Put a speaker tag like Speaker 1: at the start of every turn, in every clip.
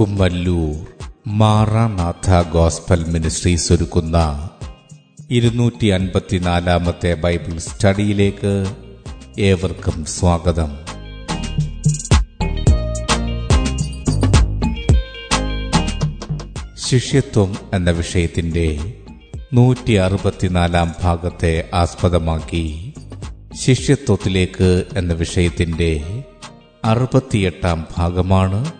Speaker 1: Kummallur Maranatha gospel ministries ഒരുക്കുന്ന ഇരുന്നൂറ്റി അൻപത്തിനാലാമത്തെ Bible സ്റ്റഡിയിലേക്ക് ഏവർക്കും സ്വാഗതം. ശിഷ്യത്വം എന്ന വിഷയത്തിന്റെ നൂറ്റി അറുപത്തിനാലാം ഭാഗത്തെ ആസ്പദമാക്കി ശിഷ്യത്വത്തിലേക്ക് എന്ന വിഷയത്തിന്റെ അറുപത്തിയെട്ടാം ഭാഗമാണ്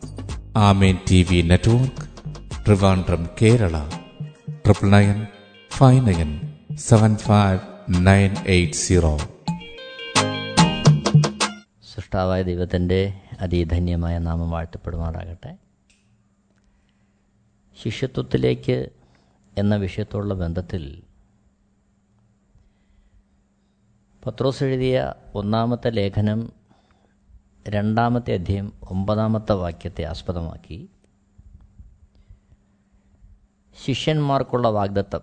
Speaker 1: Amen T V network Trivandrum Kerala. Triple nine five nine seven five nine eight zero.
Speaker 2: സൃഷ്ടാവായ ദൈവത്തിന്റെ അതിധന്യമായ നാമം വാഴ്ത്തപ്പെടുമാറാകട്ടെ. ശിഷ്യത്വത്തിലേക്ക് എന്ന വിഷയത്തോടുള്ള ബന്ധത്തിൽ പത്രോസ് എഴുതിയ ഒന്നാമത്തെ ലേഖനം രണ്ടാമത്തെ അധ്യയം ഒമ്പതാമത്തെ വാക്യത്തെ ആസ്പദമാക്കി. ശിഷ്യന്മാർക്കുള്ള വാഗ്ദത്തം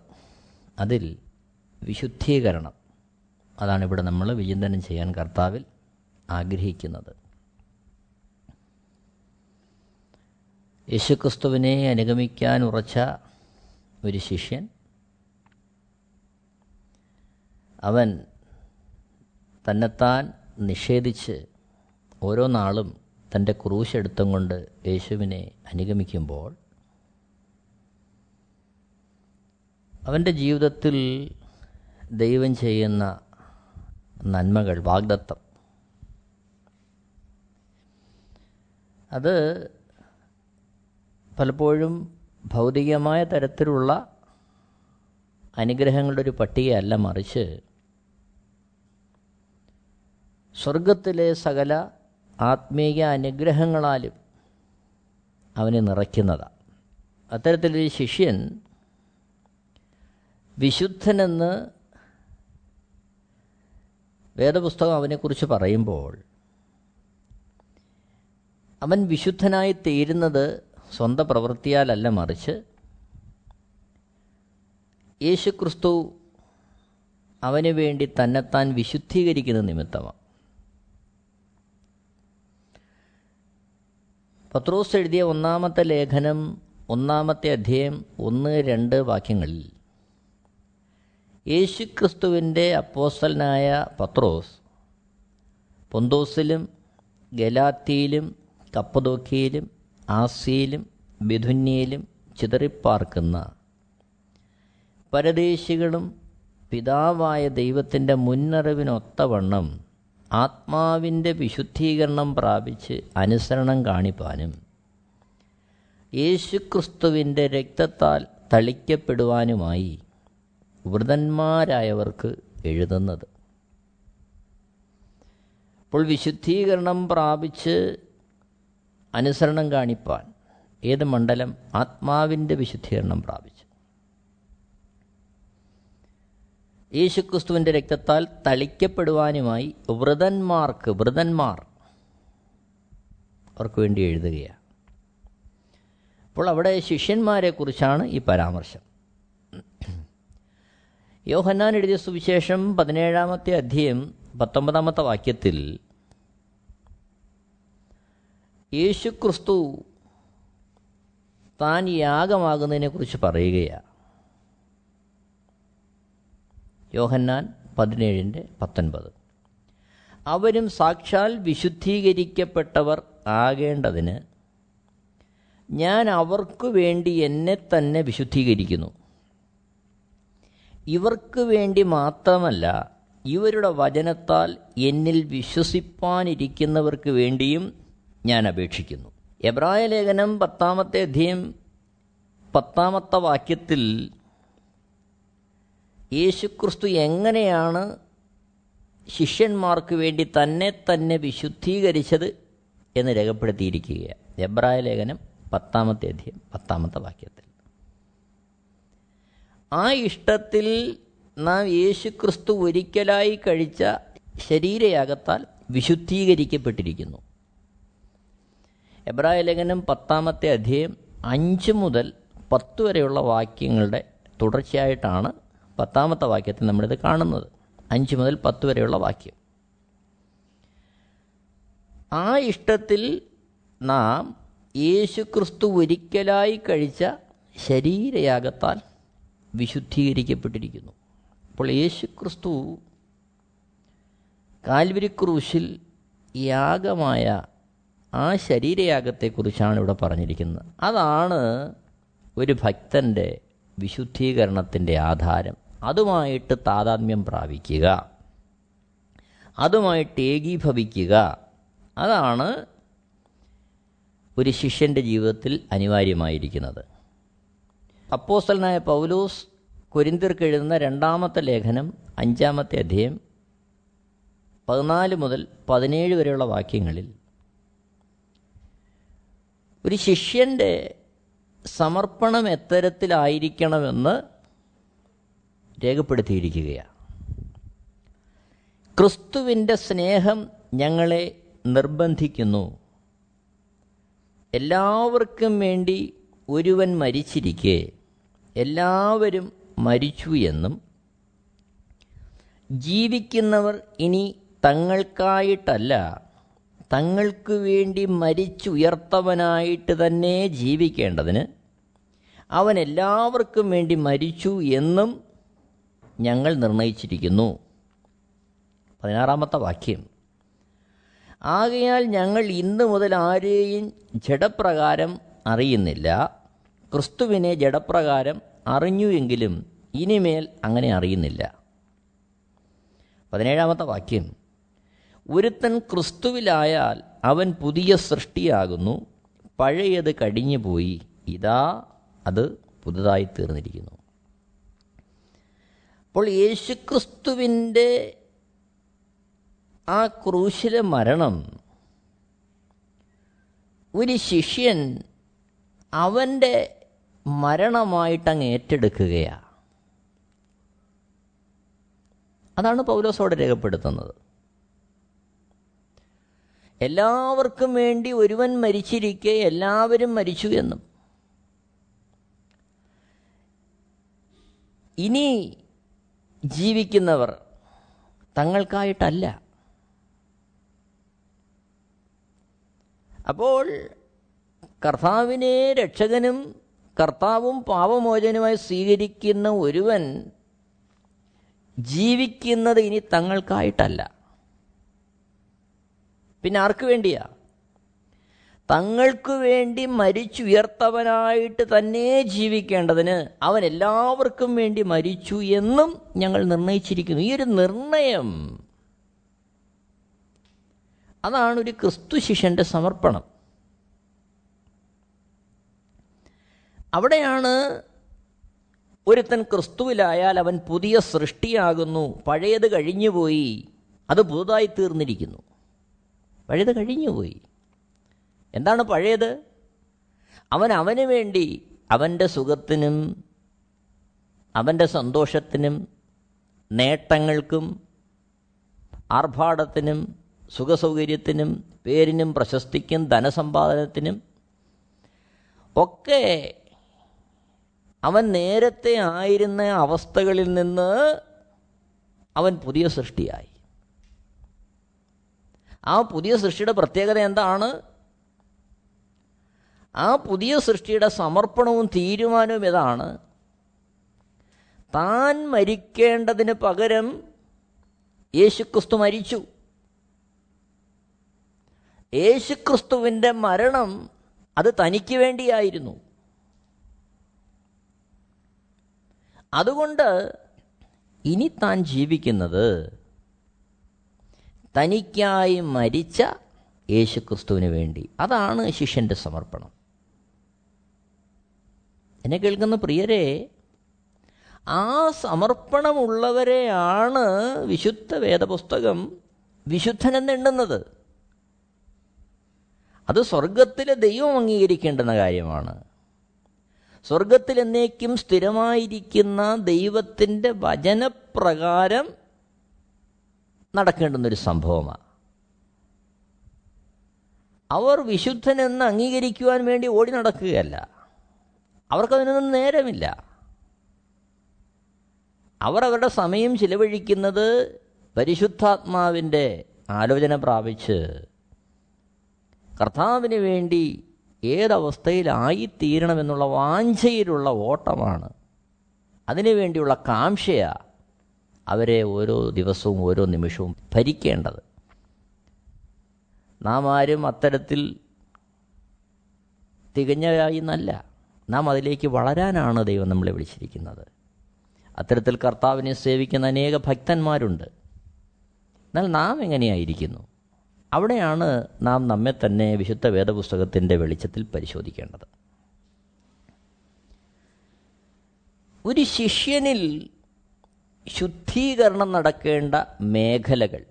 Speaker 2: അതിൽ വിശുദ്ധീകരണം. അതാണ് ഇവിടെ നമ്മൾ വിചിന്തനം ചെയ്യാൻ കർത്താവിൽ ആഗ്രഹിക്കുന്നത്. യേശുക്രിസ്തുവിനെ അനുഗമിക്കാൻ ഉറച്ച ഒരു ശിഷ്യൻ അവൻ തന്നെത്താൻ നിഷേധിച്ച് ഓരോ നാളും തന്റെ ക്രൂശ് എടുത്തും കൊണ്ട് യേശുവിനെ അനുഗമിക്കുമ്പോൾ അവന്റെ ജീവിതത്തിൽ ദൈവം ചെയ്യുന്ന നന്മകൾ വാഗ്ദത്തം. അത് പലപ്പോഴും ഭൗതികമായ തരത്തിലുള്ള അനുഗ്രഹങ്ങളുടെ ഒരു പട്ടികയല്ല മറിച്ച് സ്വർഗത്തിലെ സകല ആത്മീയ അനുഗ്രഹങ്ങളാലും അവനെ നിറയ്ക്കുന്നതാണ് അത്തരത്തിലൊരു ശിഷ്യൻ വിശുദ്ധനെന്ന് വേദപുസ്തകം അവനെക്കുറിച്ച് പറയുമ്പോൾ അവൻ വിശുദ്ധനായി തീരുന്നത് സ്വന്തം പ്രവൃത്തിയാലല്ല മറിച്ച് യേശുക്രിസ്തു അവന് വേണ്ടി തന്നെത്താൻ വിശുദ്ധീകരിക്കുന്ന നിമിത്തമാണ്. പത്രോസ് എഴുതിയ ഒന്നാമത്തെ ലേഖനം ഒന്നാമത്തെ അധ്യായം ഒന്ന് രണ്ട് വാക്യങ്ങളിൽ. യേശുക്രിസ്തുവിന്റെ അപ്പോസ്റ്റലനായ പത്രോസ് പൊന്തോസിലും ഗലാത്തിയിലും കപ്പതോക്കിയിലും ആസിയിലും ബിഥുന്യയിലും ചിതറിപ്പാർക്കുന്ന പരദേശികളും പിതാവായ ദൈവത്തിന്റെ മുന്നറിവിനൊത്തവണ്ണം ആത്മാവിന്റെ വിശുദ്ധീകരണം പ്രാപിച്ച് അനുസരണം കാണിപ്പാനും യേശുക്രിസ്തുവിന്റെ രക്തത്താൽ തളിക്കപ്പെടുവാനുമായി വൃതന്മാരായവർക്ക് എഴുതുന്നത്. അപ്പോൾ വിശുദ്ധീകരണം പ്രാപിച്ച് അനുസരണം കാണിപ്പാൻ ഏത് മണ്ഡലം ആത്മാവിന്റെ വിശുദ്ധീകരണം പ്രാപിച്ചു? യേശുക്രിസ്തുവിന്റെ രക്തത്താൽ തളിക്കപ്പെടുവാനുമായി വ്രതന്മാർക്ക് വ്രതന്മാർ അവർക്ക് വേണ്ടി എഴുതുകയാണ്. അപ്പോൾ അവിടെ ശിഷ്യന്മാരെക്കുറിച്ചാണ് ഈ പരാമർശം. യോഹന്നാൻ എഴുതിയ സുവിശേഷം പതിനേഴാമത്തെ അധ്യയം പത്തൊമ്പതാമത്തെ വാക്യത്തിൽ യേശുക്രിസ്തു താൻ യാഗമാകുന്നതിനെക്കുറിച്ച് പറയുകയാണ്. യോഹന്നാൻ പതിനേഴിന്റെ പത്തൊൻപത്. അവരും സാക്ഷാൽ വിശുദ്ധീകരിക്കപ്പെട്ടവർ ആകേണ്ടതിന് ഞാൻ അവർക്ക് വേണ്ടി എന്നെ തന്നെ വിശുദ്ധീകരിക്കുന്നു. ഇവർക്ക് വേണ്ടി മാത്രമല്ല ഇവരുടെ വചനത്താൽ എന്നിൽ വിശ്വസിപ്പാനിരിക്കുന്നവർക്ക് വേണ്ടിയും ഞാൻ അപേക്ഷിക്കുന്നു. എബ്രായ ലേഖനം പത്താമത്തെ അധ്യയം പത്താമത്തെ വാക്യത്തിൽ യേശുക്രിസ്തു എങ്ങനെയാണ് ശിഷ്യന്മാർക്ക് വേണ്ടി തന്നെ തന്നെ വിശുദ്ധീകരിച്ചത് എന്ന് രേഖപ്പെടുത്തിയിരിക്കുകയാണ്. എബ്രായ ലേഖനം പത്താമത്തെ അധ്യയം പത്താമത്തെ വാക്യത്തിൽ. ആ ഇഷ്ടത്തിൽ നാം യേശുക്രിസ്തു ഒരിക്കലായി കഴിച്ച ശരീരയാകത്താൽ വിശുദ്ധീകരിക്കപ്പെട്ടിരിക്കുന്നു. എബ്രായ ലേഖനം പത്താമത്തെ അധ്യയം അഞ്ച് മുതൽ പത്ത് വരെയുള്ള വാക്യങ്ങളുടെ തുടർച്ചയായിട്ടാണ് പത്താമത്തെ വാക്യത്തിൽ നമ്മളിത് കാണുന്നത്. അഞ്ച് മുതൽ പത്ത് വരെയുള്ള വാക്യം. ആ ഇഷ്ടത്തിൽ നാം യേശുക്രിസ്തു ഒരിക്കലായി കഴിച്ച ശരീരയാഗത്താൽ വിശുദ്ധീകരിക്കപ്പെട്ടിരിക്കുന്നു. അപ്പോൾ യേശുക്രിസ്തു കാൽവരി ക്രൂശിൽ യാഗമായ ആ ശരീരയാഗത്തെക്കുറിച്ചാണ് ഇവിടെ പറഞ്ഞിരിക്കുന്നത്. അതാണ് ഒരു ഭക്തന്റെ വിശുദ്ധീകരണത്തിന്റെ ആധാരം. അതുമായിട്ട് താതാത്മ്യം പ്രാപിക്കുക. അതുമായിട്ട് ഏകീഭവിക്കുക. അതാണ് ഒരു ശിഷ്യന്റെ ജീവിതത്തിൽ അനിവാര്യമായിരിക്കുന്നത്. അപ്പോസ്റ്റലനായ പൗലൂസ് കൊരിന്തിർക്ക് എഴുതുന്ന രണ്ടാമത്തെ ലേഖനം അഞ്ചാമത്തെ അധ്യയം പതിനാല് മുതൽ പതിനേഴ് വരെയുള്ള വാക്യങ്ങളിൽ ഒരു ശിഷ്യന്റെ സമർപ്പണം എത്തരത്തിലായിരിക്കണമെന്ന് രേഖപ്പെടുത്തിയിരിക്കുകയാണ്. ക്രിസ്തുവിന്റെ സ്നേഹം ഞങ്ങളെ നിർബന്ധിക്കുന്നു. എല്ലാവർക്കും വേണ്ടി ഒരുവൻ മരിച്ചിരിക്കെ എല്ലാവരും മരിച്ചു എന്നും ജീവിക്കുന്നവർ ഇനി തങ്ങൾക്കായിട്ടല്ല തങ്ങൾക്കു വേണ്ടി മരിച്ചുയർത്തവനായിട്ട് തന്നെ ജീവിക്കേണ്ടതിന് അവൻ എല്ലാവർക്കും വേണ്ടി മരിച്ചു എന്നും ഞങ്ങൾ നിർണയിച്ചിരിക്കുന്നു. പതിനാറാമത്തെ വാക്യം. ആകയാൽ ഞങ്ങൾ ഇന്ന് മുതൽ ആരെയും ജഡപ്രകാരം അറിയുന്നില്ല. ക്രിസ്തുവിനെ ജഡപ്രകാരം അറിഞ്ഞു എങ്കിലും ഇനിമേൽ അങ്ങനെ അറിയുന്നില്ല. പതിനേഴാമത്തെ വാക്യം. ഒരുത്തൻ ക്രിസ്തുവിലായാൽ അവൻ പുതിയ സൃഷ്ടിയാകുന്നു. പഴയത് കഴിഞ്ഞു പോയി ഇതാ അത് പുതുതായി തീർന്നിരിക്കുന്നു. അപ്പോൾ യേശുക്രിസ്തുവിന്റെ ആ ക്രൂശിലെ മരണം ഒരു ശിഷ്യൻ അവന്റെ മരണമായിട്ടങ്ങ് ഏറ്റെടുക്കുകയാണ് അതാണ് പൗലോസോടെ രേഖപ്പെടുത്തുന്നത്. എല്ലാവർക്കും വേണ്ടി ഒരുവൻ മരിച്ചിരിക്കെ എല്ലാവരും മരിച്ചു എന്നും. ഇനി ജീവിക്കുന്നവർ തങ്ങൾക്കായിട്ടല്ല. അപ്പോൾ കർത്താവിനെ രക്ഷകനും കർത്താവും പാപമോചനുമായി സ്വീകരിക്കുന്ന ഒരുവൻ ജീവിക്കുന്നത് ഇനി തങ്ങൾക്കായിട്ടല്ല. പിന്നെ ആർക്ക് വേണ്ടിയാ? തങ്ങൾക്ക് വേണ്ടി മരിച്ചുയർത്തവനായിട്ട് തന്നെ ജീവിക്കേണ്ടതിന് അവൻ എല്ലാവർക്കും വേണ്ടി മരിച്ചു എന്നും ഞങ്ങൾ നിർണയിച്ചിരിക്കുന്നു. ഈ ഒരു നിർണയം. അതാണ് ഒരു ക്രിസ്തു ശിഷ്യന്റെ സമർപ്പണം. അവിടെയാണ് ഒരുത്തൻ ക്രിസ്തുവിലായാൽ അവൻ പുതിയ സൃഷ്ടിയാകുന്നു. പഴയത് കഴിഞ്ഞുപോയി. അത് പുതുതായി തീർന്നിരിക്കുന്നു. പഴയത് കഴിഞ്ഞുപോയി. എന്താണ് പഴയത്? അവൻ അവന് വേണ്ടി അവന്റെ സുഖത്തിനും അവന്റെ സന്തോഷത്തിനും നേട്ടങ്ങൾക്കും ആർഭാടത്തിനും സുഖസൗകര്യത്തിനും പേരിനും പ്രശസ്തിക്കും ധനസമ്പാദനത്തിനും ഒക്കെ അവൻ നേരത്തെ ആയിരുന്ന അവസ്ഥകളിൽ നിന്ന് അവൻ പുതിയ സൃഷ്ടിയായി. ആ പുതിയ സൃഷ്ടിയുടെ പ്രത്യേകത എന്താണ്? ആ പുതിയ സൃഷ്ടിയുടെ സമർപ്പണവും തീരുമാനവും ഇതാണ് താൻ മരിക്കേണ്ടതിന് പകരം യേശുക്രിസ്തു മരിച്ചു. യേശുക്രിസ്തുവിന്റെ മരണം അത് തനിക്ക് വേണ്ടിയായിരുന്നു. അതുകൊണ്ട് ഇനി താൻ ജീവിക്കുന്നത് തനിക്കായി മരിച്ച യേശുക്രിസ്തുവിന് വേണ്ടി. അതാണ് ശിഷ്യന്റെ സമർപ്പണം. എന്നെ കേൾക്കുന്ന പ്രിയരെ ആ സമർപ്പണമുള്ളവരെയാണ് വിശുദ്ധ വേദപുസ്തകം വിശുദ്ധനെന്ന് എണ്ണുന്നത് അത് സ്വർഗത്തിലെ ദൈവം അംഗീകരിക്കേണ്ടുന്ന കാര്യമാണ്. സ്വർഗത്തിൽ എന്നേക്കും സ്ഥിരമായിരിക്കുന്ന ദൈവത്തിന്റെ വചനപ്രകാരം നടക്കേണ്ടുന്നൊരു സംഭവമാണ് അവർ വിശുദ്ധനെന്ന് അംഗീകരിക്കുവാൻ വേണ്ടി ഓടി നടക്കുകയല്ല. അവർക്കതിനൊന്നും നേരമില്ല. അവർ അവരുടെ സമയം ചിലവഴിക്കുന്നത് പരിശുദ്ധാത്മാവിന്റെ ആലോചന പ്രാപിച്ച് കർത്താവിന് വേണ്ടി ഏതവസ്ഥയിലായിത്തീരണമെന്നുള്ള വാഞ്ചയിലുള്ള ഓട്ടമാണ്. അതിനുവേണ്ടിയുള്ള കാംക്ഷയാണ് അവരെ ഓരോ ദിവസവും ഓരോ നിമിഷവും ഭരിക്കേണ്ടത്. നാം ആരും അത്തരത്തിൽ തികഞ്ഞവരായി എന്നല്ല. നാം അതിലേക്ക് വളരാനാണ് ദൈവം നമ്മളെ വിളിച്ചിരിക്കുന്നത്. അത്തരത്തിൽ കർത്താവിനെ സേവിക്കുന്ന അനേക ഭക്തന്മാരുണ്ട്. എന്നാൽ നാം എങ്ങനെയായിരിക്കുന്നു? അവിടെയാണ് നാം നമ്മെ തന്നെ വിശുദ്ധ വേദപുസ്തകത്തിന്റെ വെളിച്ചത്തിൽ പരിശോധിക്കേണ്ടത്. ഒരു ശിഷ്യനിൽ ശുദ്ധീകരണം നടക്കേണ്ട മേഖലകൾ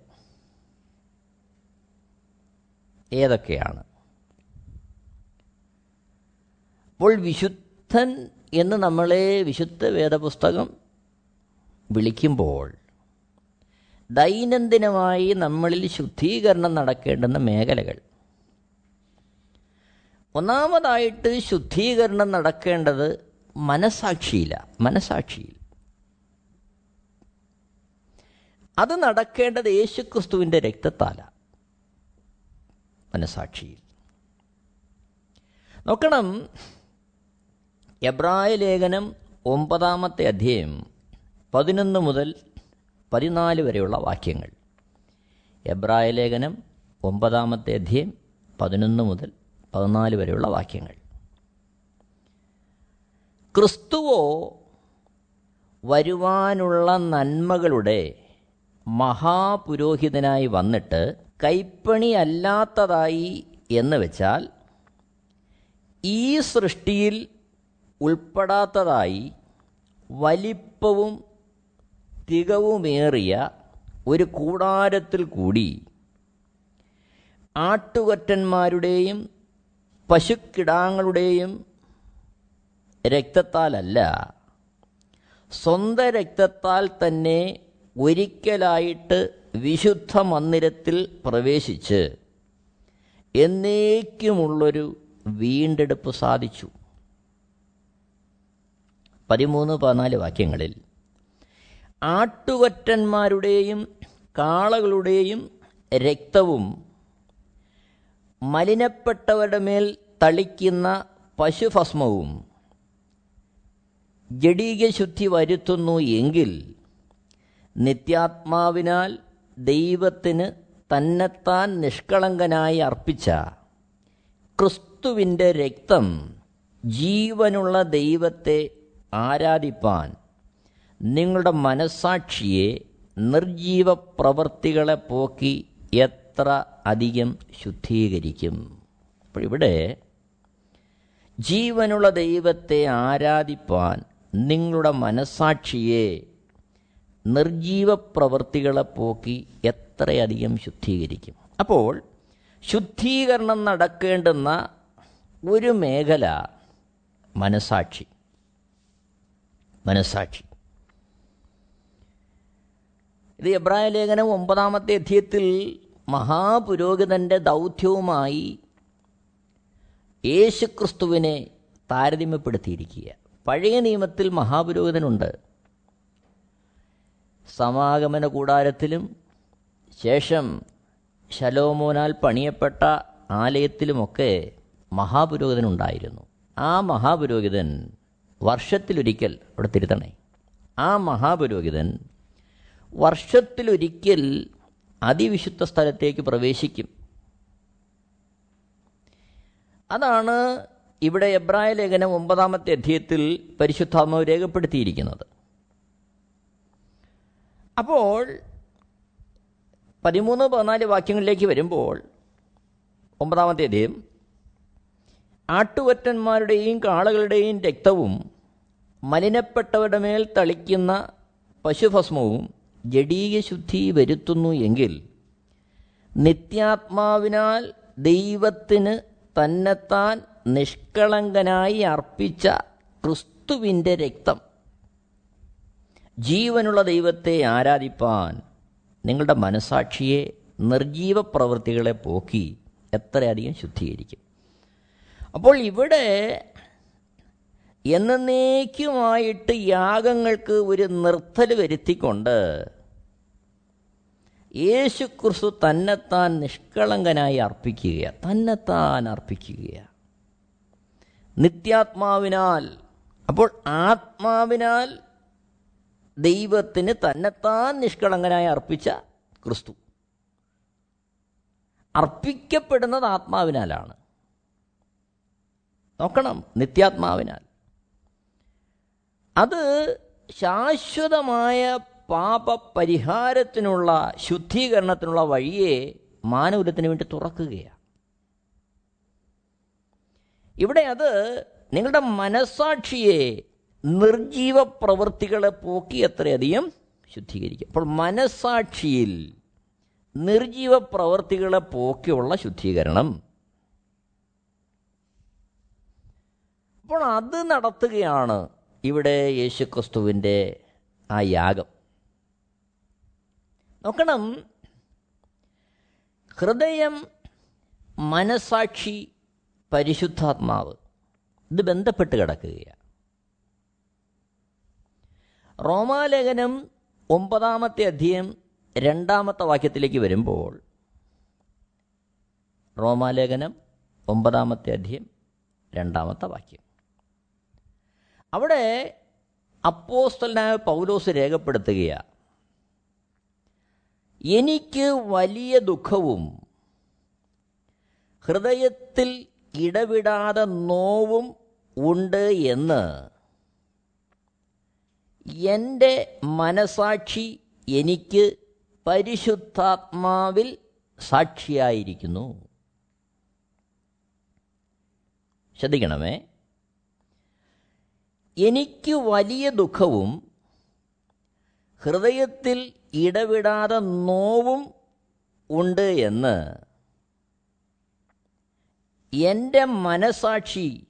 Speaker 2: ഏതൊക്കെയാണ്? അപ്പോൾ വിശുദ്ധൻ എന്ന് നമ്മളെ വിശുദ്ധ വേദപുസ്തകം വിളിക്കുമ്പോൾ ദൈനംദിനമായി നമ്മളിൽ ശുദ്ധീകരണം നടക്കേണ്ടുന്ന മേഖലകൾ. ഒന്നാമതായിട്ട് ശുദ്ധീകരണം നടക്കേണ്ടത് മനസാക്ഷിയില്ല മനസാക്ഷിയിൽ. അത് നടക്കേണ്ടത് യേശുക്രിസ്തുവിന്റെ രക്തത്താല മനസാക്ഷിയിൽ. നോക്കണം എബ്രായ ലേഖനം ഒമ്പതാമത്തെ അധ്യായം പതിനൊന്ന് മുതൽ പതിനാല് വരെയുള്ള വാക്യങ്ങൾ. എബ്രായ ലേഖനം ഒമ്പതാമത്തെ അധ്യായം പതിനൊന്ന് മുതൽ പതിനാല് വരെയുള്ള വാക്യങ്ങൾ. ക്രിസ്തുവോ വരുവാനുള്ള നന്മകളുടെ മഹാപുരോഹിതനായി വന്നിട്ട് കൈപ്പണി അല്ലാത്തതായി എന്ന് വെച്ചാൽ ഈ സൃഷ്ടിയിൽ ഉൾപ്പെടാത്തതായി വലിപ്പവും തികവുമേറിയ ഒരു കൂടാരത്തിൽ കൂടി ആട്ടുകൊറ്റന്മാരുടെയും പശുക്കിടാങ്ങളുടെയും രക്തത്താലല്ല സ്വന്തം രക്തത്താൽ തന്നെ ഒരിക്കലായിട്ട് വിശുദ്ധ മന്ദിരത്തിൽ പ്രവേശിച്ച് എന്നേക്കുമുള്ളൊരു വീണ്ടെടുപ്പ് സാധിച്ചു. പതിമൂന്ന് പതിനാല് വാക്യങ്ങളിൽ ആട്ടുകൊറ്റന്മാരുടെയും കാളകളുടെയും രക്തവും മലിനപ്പെട്ടവരുടെ മേൽ തളിക്കുന്ന പശുഭസ്മവും ജഡീകശുദ്ധി വരുത്തുന്നു എങ്കിൽ നിത്യാത്മാവിനാൽ ദൈവത്തിന് തന്നെത്താൻ നിഷ്കളങ്കനായി അർപ്പിച്ച ക്രിസ്തുവിന്റെ രക്തം ജീവനുള്ള ദൈവത്തെ ആരാധിപ്പാൻ നിങ്ങളുടെ മനസാക്ഷിയെ നിർജീവ പ്രവൃത്തികളെ പോക്കി എത്ര അധികം ശുദ്ധീകരിക്കും. അപ്പോൾ ഇവിടെ ജീവനുള്ള ദൈവത്തെ ആരാധിപ്പാൻ നിങ്ങളുടെ മനസാക്ഷിയെ നിർജീവ പ്രവൃത്തികളെ പോക്കി എത്രയധികം ശുദ്ധീകരിക്കും. അപ്പോൾ ശുദ്ധീകരണം നടക്കേണ്ടുന്ന ഒരു മേഖല മനസാക്ഷി മനസാക്ഷി. ഇത് എബ്രായ ലേഖനം ഒമ്പതാമത്തെ അധ്യയത്തിൽ മഹാപുരോഹിതന്റെ ദൗത്യവുമായി യേശുക്രിസ്തുവിനെ താരതമ്യപ്പെടുത്തിയിരിക്കുക പഴയ നിയമത്തിൽ മഹാപുരോഹിതനുണ്ട്. സമാഗമന കൂടാരത്തിലും ശേഷം ശലോമോനാൽ പണിയപ്പെട്ട ആലയത്തിലുമൊക്കെ മഹാപുരോഹിതനുണ്ടായിരുന്നു. ആ മഹാപുരോഹിതൻ വർഷത്തിലൊരിക്കൽ അവിടെ തിരുത്തണേ. ആ മഹാപുരോഹിതൻ വർഷത്തിലൊരിക്കൽ അതിവിശുദ്ധ സ്ഥലത്തേക്ക് പ്രവേശിക്കും. അതാണ് ഇവിടെ എബ്രായ ലേഖനം ഒമ്പതാമത്തെ അധ്യയത്തിൽ പരിശുദ്ധാത്മാവ് രേഖപ്പെടുത്തിയിരിക്കുന്നത്. അപ്പോൾ പതിമൂന്ന് പതിനാല് വാക്യങ്ങളിലേക്ക് വരുമ്പോൾ ഒമ്പതാമത്തെ അധ്യയം ആട്ടുകൊറ്റന്മാരുടെയും കാളകളുടെയും രക്തവും മലിനപ്പെട്ടവരുടെ മേൽ തളിക്കുന്ന പശുഭസ്മവും ജഡീയ ശുദ്ധി വരുത്തുന്നു എങ്കിൽ നിത്യാത്മാവിനാൽ ദൈവത്തിന് തന്നെത്താൻ നിഷ്കളങ്കനായി അർപ്പിച്ച ക്രിസ്തുവിന്റെ രക്തം. ജീവനുള്ള ദൈവത്തെ ആരാധിപ്പാൻ നിങ്ങളുടെ മനസാക്ഷിയെ നിർജീവ പ്രവൃത്തികളെ പോക്കി എത്രയധികം ശുദ്ധീകരിക്കും. അപ്പോൾ ഇവിടെ എന്നേക്കുമായിട്ട് യാഗങ്ങൾക്ക് ഒരു നിർത്തൽ വരുത്തിക്കൊണ്ട് യേശു ക്രിസ്തു തന്നെത്താൻ നിഷ്കളങ്കനായി അർപ്പിക്കുക തന്നെത്താൻ അർപ്പിക്കുക നിത്യാത്മാവിനാൽ അപ്പോൾ ആത്മാവിനാൽ ദൈവത്തിന് തന്നെത്താൻ നിഷ്കളങ്കനായി അർപ്പിച്ച ക്രിസ്തു. അർപ്പിക്കപ്പെടുന്നത് ആത്മാവിനാലാണ്. നോക്കണം നിത്യാത്മാവിനാൽ. അത് ശാശ്വതമായ പാപപരിഹാരത്തിനുള്ള ശുദ്ധീകരണത്തിനുള്ള വഴിയെ മാനവരത്തിന് വേണ്ടി തുറക്കുകയാണ്. ഇവിടെ അത് നിങ്ങളുടെ മനസാക്ഷിയെ നിർജീവ പ്രവൃത്തികളെ പോക്കി എത്രയധികം ശുദ്ധീകരിക്കും. അപ്പോൾ മനസാക്ഷിയിൽ നിർജീവ പ്രവൃത്തികളെ പോക്കിയുള്ള ശുദ്ധീകരണം അപ്പോൾ അത് നടത്തുകയാണ് ഇവിടെ യേശുക്രിസ്തുവിന്റെ ആ യാഗം. നോക്കണം ഹൃദയം മനസാക്ഷി പരിശുദ്ധാത്മാവ് ഇത് ബന്ധപ്പെട്ട് കിടക്കുകയാണ്. റോമാലേഖനം ഒമ്പതാമത്തെ അധ്യയം രണ്ടാമത്തെ വാക്യത്തിലേക്ക് വരുമ്പോൾ റോമാലേഖനം ഒമ്പതാമത്തെ അധ്യയം രണ്ടാമത്തെ വാക്യം. അവിടെ അപ്പോസ്തലനായ പൗലോസ് രേഖപ്പെടുത്തുകയാണ് എനിക്ക് വലിയ ദുഃഖവും ഹൃദയത്തിൽ ഇടവിടാതെ നോവും ഉണ്ട് എന്ന് എന്റെ മനസാക്ഷി എനിക്ക് പരിശുദ്ധാത്മാവിൽ സാക്ഷിയായിരിക്കുന്നു. ശ്രദ്ധിക്കണമേ എനിക്ക് വലിയ ദുഃഖവും ഹൃദയത്തിൽ ഇടവിടാതെ നോവും ഉണ്ട് എന്ന് എന്റെ മനസാക്ഷി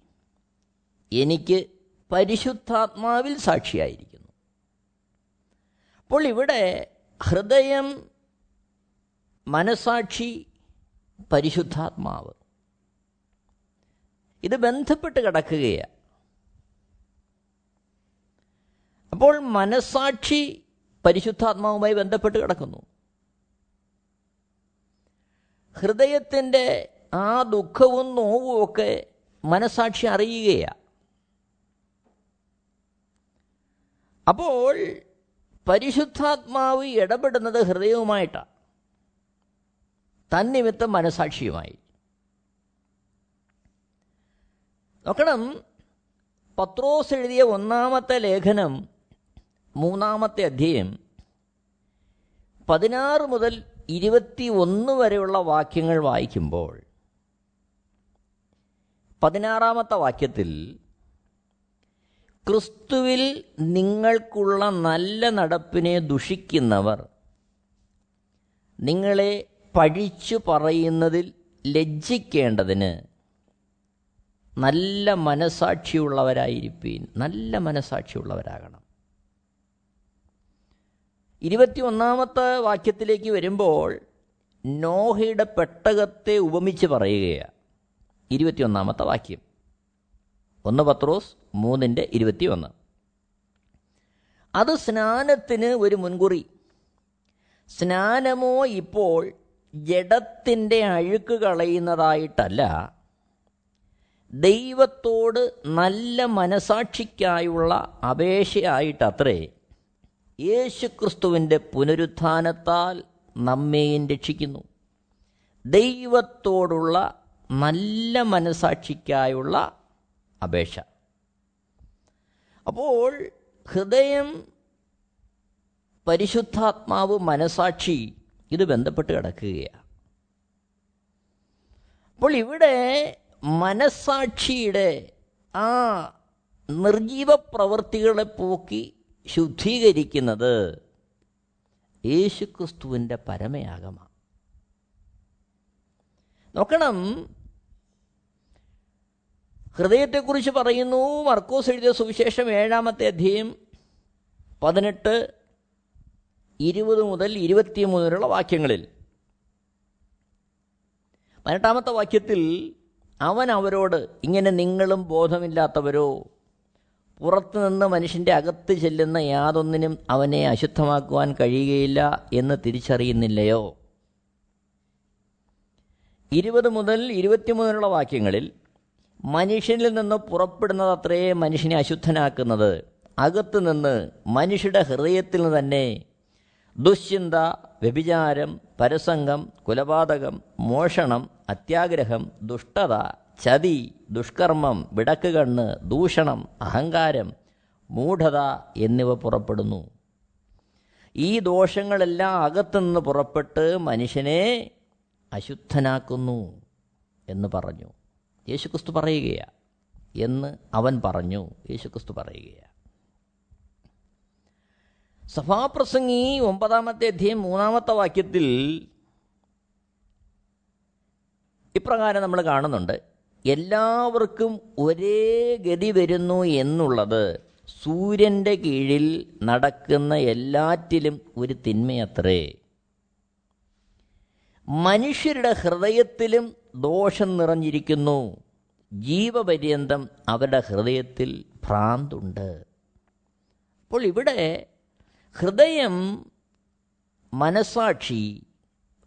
Speaker 2: എനിക്ക് പരിശുദ്ധാത്മാവിൽ സാക്ഷിയായിരിക്കുന്നു. അപ്പോൾ ഇവിടെ ഹൃദയം മനസാക്ഷി പരിശുദ്ധാത്മാവ്. ഇത് ബന്ധപ്പെട്ട് കിടക്കുകയാണ്. അപ്പോൾ മനസാക്ഷി പരിശുദ്ധാത്മാവുമായി ബന്ധപ്പെട്ട് കിടക്കുന്നു. ഹൃദയത്തിന്റെ ആ ദുഃഖവും നോവും ഒക്കെ മനസാക്ഷി അറിയുകയാണ് അപ്പോൾ പരിശുദ്ധാത്മാവ് ഇടപെടുന്നത് ഹൃദയവുമായിട്ടാണ് തന്നിമിത്തം മനസാക്ഷിയുമായി. നോക്കണം പത്രോസ് എഴുതിയ ഒന്നാമത്തെ ലേഖനം മൂന്നാമത്തെ അധ്യയം പതിനാറ് മുതൽ ഇരുപത്തി ഒന്ന് വരെയുള്ള വാക്യങ്ങൾ വായിക്കുമ്പോൾ പതിനാറാമത്തെ വാക്യത്തിൽ ക്രിസ്തുവിൽ നിങ്ങൾക്കുള്ള നല്ല നടപ്പിനെ ദുഷിക്കുന്നവർ നിങ്ങളെ പഴിച്ചു പറയുന്നതിൽ ലജ്ജിക്കേണ്ടതിന് നല്ല മനസാക്ഷിയുള്ളവരായിരിക്കും നല്ല മനസാക്ഷിയുള്ളവരാകണം. ഇരുപത്തി ഒന്നാമത്തെ വാക്യത്തിലേക്ക് വരുമ്പോൾ നോഹയുടെ പെട്ടകത്തെ ഉപമിച്ച് പറയുകയാണ്. ഇരുപത്തിയൊന്നാമത്തെ വാക്യം. ഒന്ന് പത്രോസ് മൂന്നിന്റെ ഇരുപത്തിയൊന്ന്. അത് സ്നാനത്തിന് ഒരു മുൻകുറി. സ്നാനമോ ഇപ്പോൾ ജഡത്തിന്റെ അഴുക്ക് കളയുന്നതായിട്ടല്ല. ദൈവത്തോട് നല്ല മനസാക്ഷിക്കായുള്ള അപേക്ഷയായിട്ടത്രേ യേശുക്രിസ്തുവിന്റെ പുനരുത്ഥാനത്താൽ നമ്മെയും രക്ഷിക്കുന്നു. ദൈവത്തോടുള്ള നല്ല മനസാക്ഷിക്കായുള്ള അപേക്ഷ. അപ്പോൾ ഹൃദയം പരിശുദ്ധാത്മാവ് മനസാക്ഷി ഇത് ബന്ധപ്പെട്ട് കിടക്കുകയാണ്. അപ്പോൾ ഇവിടെ മനസാക്ഷിയുടെ ആ നിർജീവ പ്രവൃത്തികളെ പോക്കി ശുദ്ധീകരിക്കുന്നത് യേശുക്രിസ്തുവിന്റെ പരമയാഗമാണ് നോക്കണം. ഹൃദയത്തെക്കുറിച്ച് പറയുന്നു. മർക്കോസ് എഴുതിയ സുവിശേഷം ഏഴാമത്തെ അധ്യയം പതിനെട്ട് ഇരുപത് മുതൽ ഇരുപത്തിമൂന്ന് വരെയുള്ള വാക്യങ്ങളിൽ. പതിനെട്ടാമത്തെ വാക്യത്തിൽ അവൻ അവരോട് ഇങ്ങനെ നിങ്ങളും ബോധമില്ലാത്തവരോ? പുറത്തുനിന്ന് മനുഷ്യന്റെ അകത്ത് ചെല്ലുന്ന യാതൊന്നിനും അവനെ അശുദ്ധമാക്കുവാൻ കഴിയുകയില്ല എന്ന് തിരിച്ചറിയുന്നില്ലയോ? ഇരുപത് മുതൽ ഇരുപത്തിമൂന്നിലുള്ള വാക്യങ്ങളിൽ മനുഷ്യനിൽ നിന്ന് പുറപ്പെടുന്നത് അത്രയേ മനുഷ്യനെ അശുദ്ധനാക്കുന്നത്. അകത്ത് നിന്ന് മനുഷ്യരുടെ ഹൃദയത്തിൽ നിന്ന് തന്നെ ദുശ്ചിന്ത വ്യഭിചാരം പരസംഗം കുലപാതകം മോഷണം അത്യാഗ്രഹം ദുഷ്ടത ചതി ദുഷ്കർമ്മം വിടക്കുകണ്ണ് ദൂഷണം അഹങ്കാരം മൂഢത എന്നിവ പുറപ്പെടുന്നു. ഈ ദോഷങ്ങളെല്ലാം അകത്തുനിന്ന് പുറപ്പെട്ട് മനുഷ്യനെ അശുദ്ധനാക്കുന്നു എന്ന് പറഞ്ഞു. യേശുക്രിസ്തു പറയുകയാണ് എന്ന് അവൻ പറഞ്ഞു. യേശുക്രിസ്തു പറയുകയാണ് സഭാപ്രസംഗി ഒമ്പതാമത്തെ അധ്യയം മൂന്നാമത്തെ വാക്യത്തിൽ ഇപ്രകാരം നമ്മൾ കാണുന്നുണ്ട്. എല്ലാവർക്കും ഒരേ ഗതി വരുന്നു എന്നുള്ളത് സൂര്യന്റെ കീഴിൽ നടക്കുന്ന എല്ലാറ്റിലും ഒരു തിന്മയത്രേ. മനുഷ്യരുടെ ഹൃദയത്തിലും ദോഷം നിറഞ്ഞിരിക്കുന്നു. ജീവപര്യന്തം അവരുടെ ഹൃദയത്തിൽ ഭ്രാന്തുണ്ട്. അപ്പോൾ ഇവിടെ ഹൃദയം മനസാക്ഷി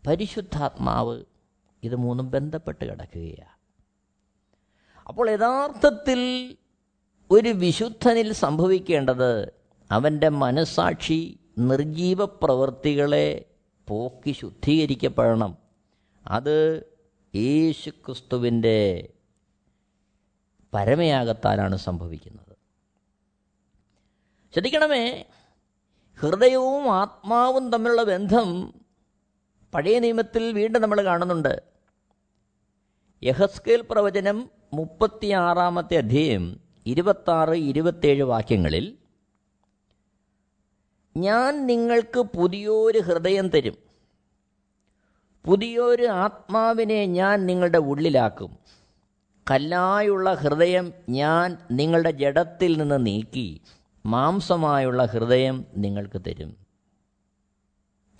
Speaker 2: പരിശുദ്ധാത്മാവ് ഇത് മൂന്നും ബന്ധപ്പെട്ട് കിടക്കുകയാണ്. അപ്പോൾ യഥാർത്ഥത്തിൽ ഒരു വിശുദ്ധനിൽ സംഭവിക്കേണ്ടത് അവന്റെ മനസാക്ഷി നിർജീവ പ്രവൃത്തികളെ പോക്കി ശുദ്ധീകരിക്കപ്പെടണം. അത് യേശു ക്രിസ്തുവിന്റെ പരമയാകത്താലാണ് സംഭവിക്കുന്നത്. ശ്രദ്ധിക്കണമേ ഹൃദയവും ആത്മാവും തമ്മിലുള്ള ബന്ധം പഴയ നിയമത്തിൽ വീണ്ടും നമ്മൾ കാണുന്നുണ്ട്. യഹസ്കേൽ പ്രവചനം മുപ്പത്തിയാറാമത്തെ അധ്യായം ഇരുപത്താറ് ഇരുപത്തേഴ് വാക്യങ്ങളിൽ ഞാൻ നിങ്ങൾക്ക് പുതിയൊരു ഹൃദയം തരും. പുതിയൊരു ആത്മാവിനെ ഞാൻ നിങ്ങളുടെ ഉള്ളിലാക്കും. കല്ലായുള്ള ഹൃദയം ഞാൻ നിങ്ങളുടെ ജഡത്തിൽ നിന്ന് നീക്കി മാംസമായുള്ള ഹൃദയം നിങ്ങൾക്ക് തരും.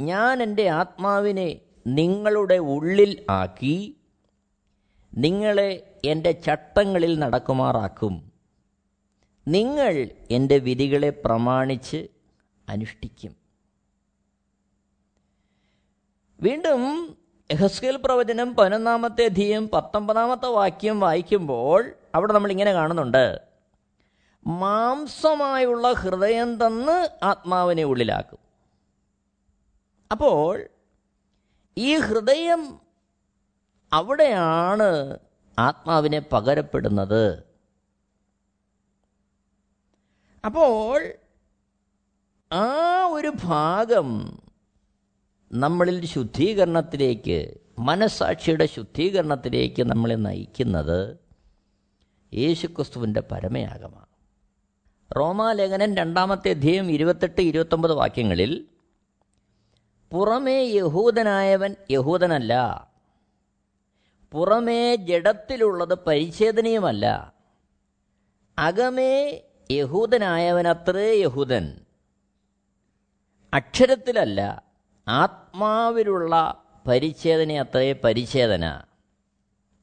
Speaker 2: ഞാൻ എന്റെ ആത്മാവിനെ നിങ്ങളുടെ ഉള്ളിൽ ആക്കി നിങ്ങളെ എന്റെ ചട്ടങ്ങളിൽ നടക്കുമാറാക്കും. നിങ്ങൾ എന്റെ വിധികളെ പ്രമാണിച്ച് അനുഷ്ഠിക്കും. വീണ്ടും എഹസ്കേൽ പ്രവചനം പതിനൊന്നാമത്തെ അധികം പത്തൊമ്പതാമത്തെ വാക്യം വായിക്കുമ്പോൾ അവിടെ നമ്മൾ ഇങ്ങനെ കാണുന്നുണ്ട്. മാംസമായുള്ള ഹൃദയം തന്ന് ആത്മാവിനെ ഉള്ളിലാക്കും. അപ്പോൾ ഈ ഹൃദയം അവിടെയാണ് ആത്മാവിനെ പകരപ്പെടുന്നത്. അപ്പോൾ ആ ഒരു ഭാഗം നമ്മളിൽ ശുദ്ധീകരണത്തിലേക്ക് മനസാക്ഷിയുടെ ശുദ്ധീകരണത്തിലേക്ക് നമ്മളെ നയിക്കുന്നത് യേശുക്രിസ്തുവിന്റെ പരമയാഗമാണ്. റോമാലേഖനൻ രണ്ടാമത്തെ അധ്യയം ഇരുപത്തെട്ട് ഇരുപത്തൊമ്പത് വാക്യങ്ങളിൽ പുറമേ യഹൂദനായവൻ യഹൂദനല്ല പുറമേ ജഡത്തിലുള്ളത് പരിച്ഛേദനയുമല്ല. അകമേ യഹൂദനായവനത്രേ യഹൂദൻ. അക്ഷരത്തിലല്ല ആത്മാവിലുള്ള പരിച്ഛേദന അത്രേ പരിച്ഛേദന.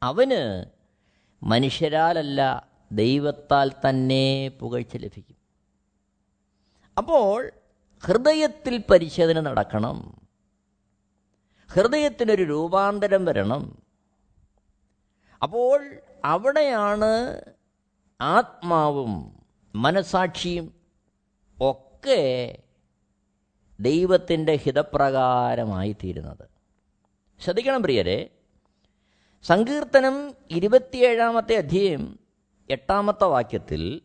Speaker 2: അവന് മനുഷ്യരാലല്ല ദൈവത്താൽ തന്നെ പുകഴ്ച ലഭിക്കും. അപ്പോൾ ഹൃദയത്തിൽ പരിശോധന നടക്കണം. ഹൃദയത്തിനൊരു രൂപാന്തരം വരണം. അപ്പോൾ അവിടെയാണ് ആത്മാവും മനസാക്ഷിയും ഒക്കെ ദൈവത്തിന്റെ ഹിതപ്രകാരമായി തീരുന്നത് ശ്രദ്ധിക്കണം പ്രിയരെ. സങ്കീർത്തനം ഇരുപത്തിയേഴാമത്തെ അധ്യയം എട്ടാമത്തെ വാക്യത്തിൽ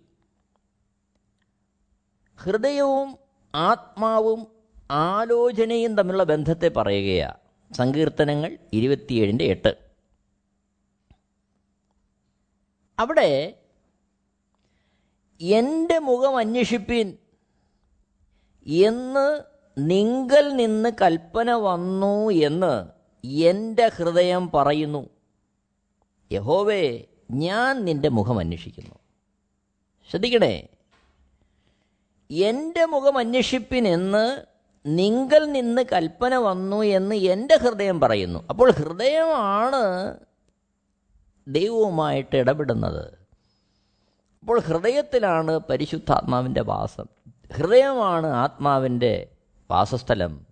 Speaker 2: ഹൃദയവും ആത്മാവും ആലോചനയും തമ്മിലുള്ള ബന്ധത്തെ പറയുകയാണ് സങ്കീർത്തനങ്ങൾ ഇരുപത്തിയേഴിന്റെ എട്ട്. അവിടെ എന്റെ മുഖം അന്വേഷിപ്പിൻ. എന്ന് നിങ്കൽ നിന്ന് കൽപ്പന വന്നു എന്ന് എന്റെ ഹൃദയം പറയുന്നു. യഹോവേ ഞാൻ നിന്റെ മുഖം അന്വേഷിക്കുന്നു. ശ്രദ്ധിക്കണേ. എന്റെ മുഖം അന്വേഷിപ്പിനെന്ന് നിങ്കൽ നിന്ന് കൽപ്പന വന്നു എന്ന് എന്റെ ഹൃദയം പറയുന്നു. അപ്പോൾ ഹൃദയമാണ് ദൈവവുമായിട്ട് ഇടപെടുന്നത്. അപ്പോൾ ഹൃദയത്തിലാണ് പരിശുദ്ധാത്മാവിന്റെ വാസം. ഹൃദയമാണ് ആത്മാവിന്റെ വാസസ്ഥലം.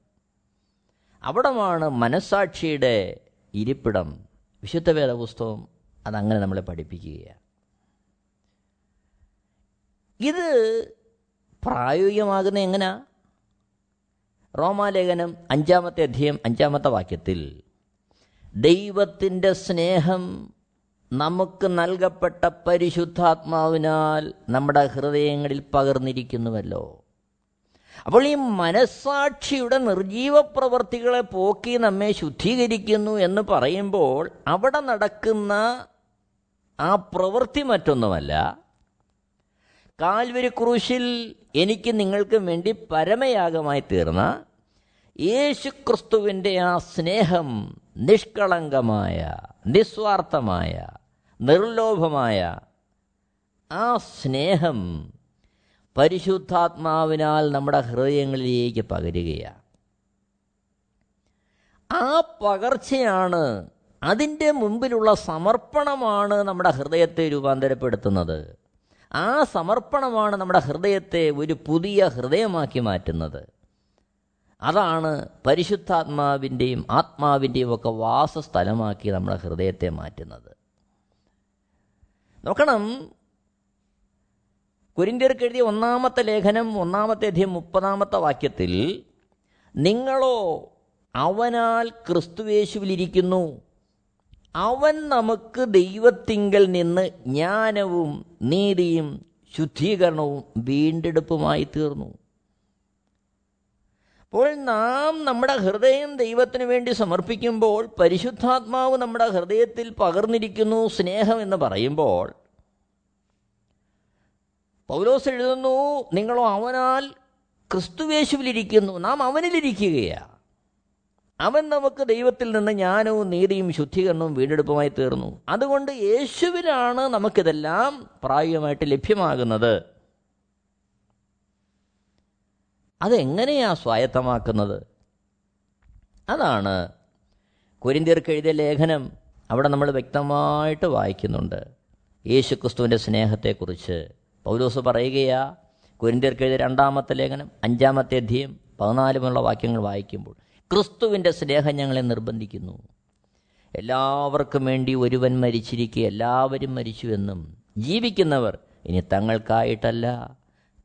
Speaker 2: അവിടമാണ് മനസ്സാക്ഷിയുടെ ഇരിപ്പിടം. വിശുദ്ധ വേദപുസ്തകം അതങ്ങനെ നമ്മളെ പഠിപ്പിക്കുകയാണ്. ഇത് പ്രായോഗികമാകുന്ന എങ്ങനെയാ റോമാലേഖനം അഞ്ചാമത്തെ അധ്യയം അഞ്ചാമത്തെ വാക്യത്തിൽ ദൈവത്തിന്റെ സ്നേഹം നമുക്ക് നൽകപ്പെട്ട പരിശുദ്ധാത്മാവിനാൽ നമ്മുടെ ഹൃദയങ്ങളിൽ പകർന്നിരിക്കുന്നുവല്ലോ. അപ്പോൾ ഈ മനസ്സാക്ഷിയുടെ നിർജീവ പ്രവർത്തികളെ പോക്കി നമ്മെ ശുദ്ധീകരിക്കുന്നു എന്ന് പറയുമ്പോൾ അവിടെ നടക്കുന്ന ആ പ്രവൃത്തി മറ്റൊന്നുമല്ല. കാൽവരി ക്രൂശിൽ എനിക്ക് നിങ്ങൾക്ക് വേണ്ടി പരമയാഗമായി തീർന്ന യേശു ക്രിസ്തുവിന്റെ ആ സ്നേഹം നിഷ്കളങ്കമായ നിസ്വാർത്ഥമായ നിർലോഭമായ ആ സ്നേഹം പരിശുദ്ധാത്മാവിനാൽ നമ്മുടെ ഹൃദയങ്ങളിലേക്ക് പകരുകയാണ്. ആ പകർച്ചയാണ് അതിന്റെ മുമ്പിലുള്ള സമർപ്പണമാണ് നമ്മുടെ ഹൃദയത്തെ രൂപാന്തരപ്പെടുത്തുന്നത്. ആ സമർപ്പണമാണ് നമ്മുടെ ഹൃദയത്തെ ഒരു പുതിയ ഹൃദയമാക്കി മാറ്റുന്നത്. അതാണ് പരിശുദ്ധാത്മാവിന്റെയും ആത്മാവിന്റെയും ഒക്കെ വാസസ്ഥലമാക്കി നമ്മുടെ ഹൃദയത്തെ മാറ്റുന്നത്. നോക്കണം. കുരിന്തിയർക്ക് എഴുതിയ ഒന്നാമത്തെ ലേഖനം ഒന്നാമത്തെ അധ്യയം മുപ്പതാമത്തെ വാക്യത്തിൽ നിങ്ങളോ അവനാൽ ക്രിസ്തുവേശുവിലിരിക്കുന്നു അവൻ നമുക്ക് ദൈവത്തിങ്കൽ നിന്ന് ജ്ഞാനവും നീതിയും ശുദ്ധീകരണവും വീണ്ടെടുപ്പുമായി തീർന്നു. അപ്പോൾ നാം നമ്മുടെ ഹൃദയം ദൈവത്തിന് വേണ്ടി സമർപ്പിക്കുമ്പോൾ പരിശുദ്ധാത്മാവ് നമ്മുടെ ഹൃദയത്തിൽ പകർന്നിരിക്കുന്നു സ്നേഹം എന്ന് പറയുമ്പോൾ. പൗലോസ് എഴുതുന്നു നിങ്ങളോ അവനാൽ ക്രിസ്തുവേശുവിലിരിക്കുന്നു നാം അവനിലിരിക്കുകയാണ് അവൻ നമുക്ക് ദൈവത്തിൽ നിന്ന് ജ്ഞാനവും നീതിയും ശുദ്ധീകരണവും വീണ്ടെടുപ്പുമായി തീർന്നു. അതുകൊണ്ട് യേശുവിലാണ് നമുക്കിതെല്ലാം പ്രായോഗികമായിട്ട് ലഭ്യമാകുന്നത്. അതെങ്ങനെയാ സ്വായത്തമാക്കുന്നത്? അതാണ് കുരിന്തിയർക്ക് എഴുതിയ ലേഖനം അവിടെ നമ്മൾ വ്യക്തമായിട്ട് വായിക്കുന്നുണ്ട്. യേശു ക്രിസ്തുവിന്റെ സ്നേഹത്തെക്കുറിച്ച്. പൗലോസ് പറയുകയാ കുരിന്തിയർക്ക് എഴുതിയ രണ്ടാമത്തെ ലേഖനം അഞ്ചാമത്തെ അധ്യയം പതിനാലുമുള്ള വാക്യങ്ങൾ വായിക്കുമ്പോൾ ക്രിസ്തുവിന്റെ സ്നേഹം ഞങ്ങളെ നിർബന്ധിക്കുന്നു. എല്ലാവർക്കും വേണ്ടി ഒരുവൻ മരിച്ചിരിക്കെ എല്ലാവരും മരിച്ചുവെന്നും ജീവിക്കുന്നവർ ഇനി തങ്ങൾക്കായിട്ടല്ല.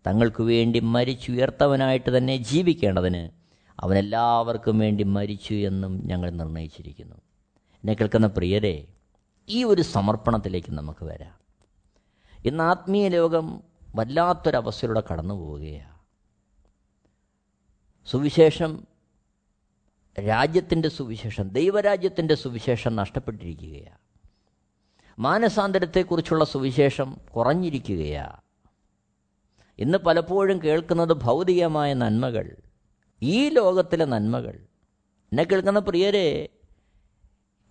Speaker 2: തങ്ങൾക്ക് വേണ്ടി മരിച്ചുയർത്തവനായിട്ട് തന്നെ ജീവിക്കേണ്ടതിന് അവനെല്ലാവർക്കും വേണ്ടി മരിച്ചു എന്നും ഞങ്ങൾ നിർണയിച്ചിരിക്കുന്നു. എന്നെ കേൾക്കുന്ന പ്രിയരെ ഈ ഒരു സമർപ്പണത്തിലേക്ക് നമുക്ക് വരാം. ഇന്ന് ആത്മീയ ലോകം വല്ലാത്തൊരവസ്ഥയിലൂടെ കടന്നു പോവുകയാണ് സുവിശേഷം രാജ്യത്തിന്റെ സുവിശേഷം ദൈവരാജ്യത്തിന്റെ സുവിശേഷം നഷ്ടപ്പെട്ടിരിക്കുകയാണ്. മാനസാന്തരത്തെക്കുറിച്ചുള്ള സുവിശേഷം കുറഞ്ഞിരിക്കുകയാണ്. ഇന്ന് പലപ്പോഴും കേൾക്കുന്നത് ഭൗതികമായ നന്മകൾ. ഈ ലോകത്തിലെ നന്മകൾ. എന്നെ കേൾക്കുന്ന പ്രിയരെ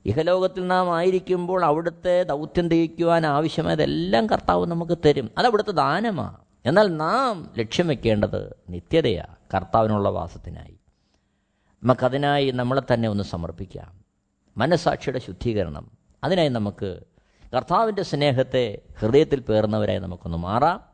Speaker 2: ഇഹലോകത്തിൽ നാം ആയിരിക്കുമ്പോൾ അവിടുത്തെ ദൗത്യം തികയ്ക്കുവാൻ ആവശ്യമായതെല്ലാം കർത്താവ് നമുക്ക് തരും. അത് അവിടുത്തെ ദാനമാണ് എന്നാൽ നാം ലക്ഷ്യം വെക്കേണ്ടത് നിത്യതയാണ് കർത്താവിനുള്ള വാസത്തിനായി. നമുക്കതിനായി നമ്മളെ തന്നെ ഒന്ന് സമർപ്പിക്കാം. മനസാക്ഷിയുടെ ശുദ്ധീകരണം. അതിനായി നമുക്ക് കർത്താവിന്റെ സ്നേഹത്തെ ഹൃദയത്തിൽ പേർന്നവരായി നമുക്കൊന്ന് മാറാം.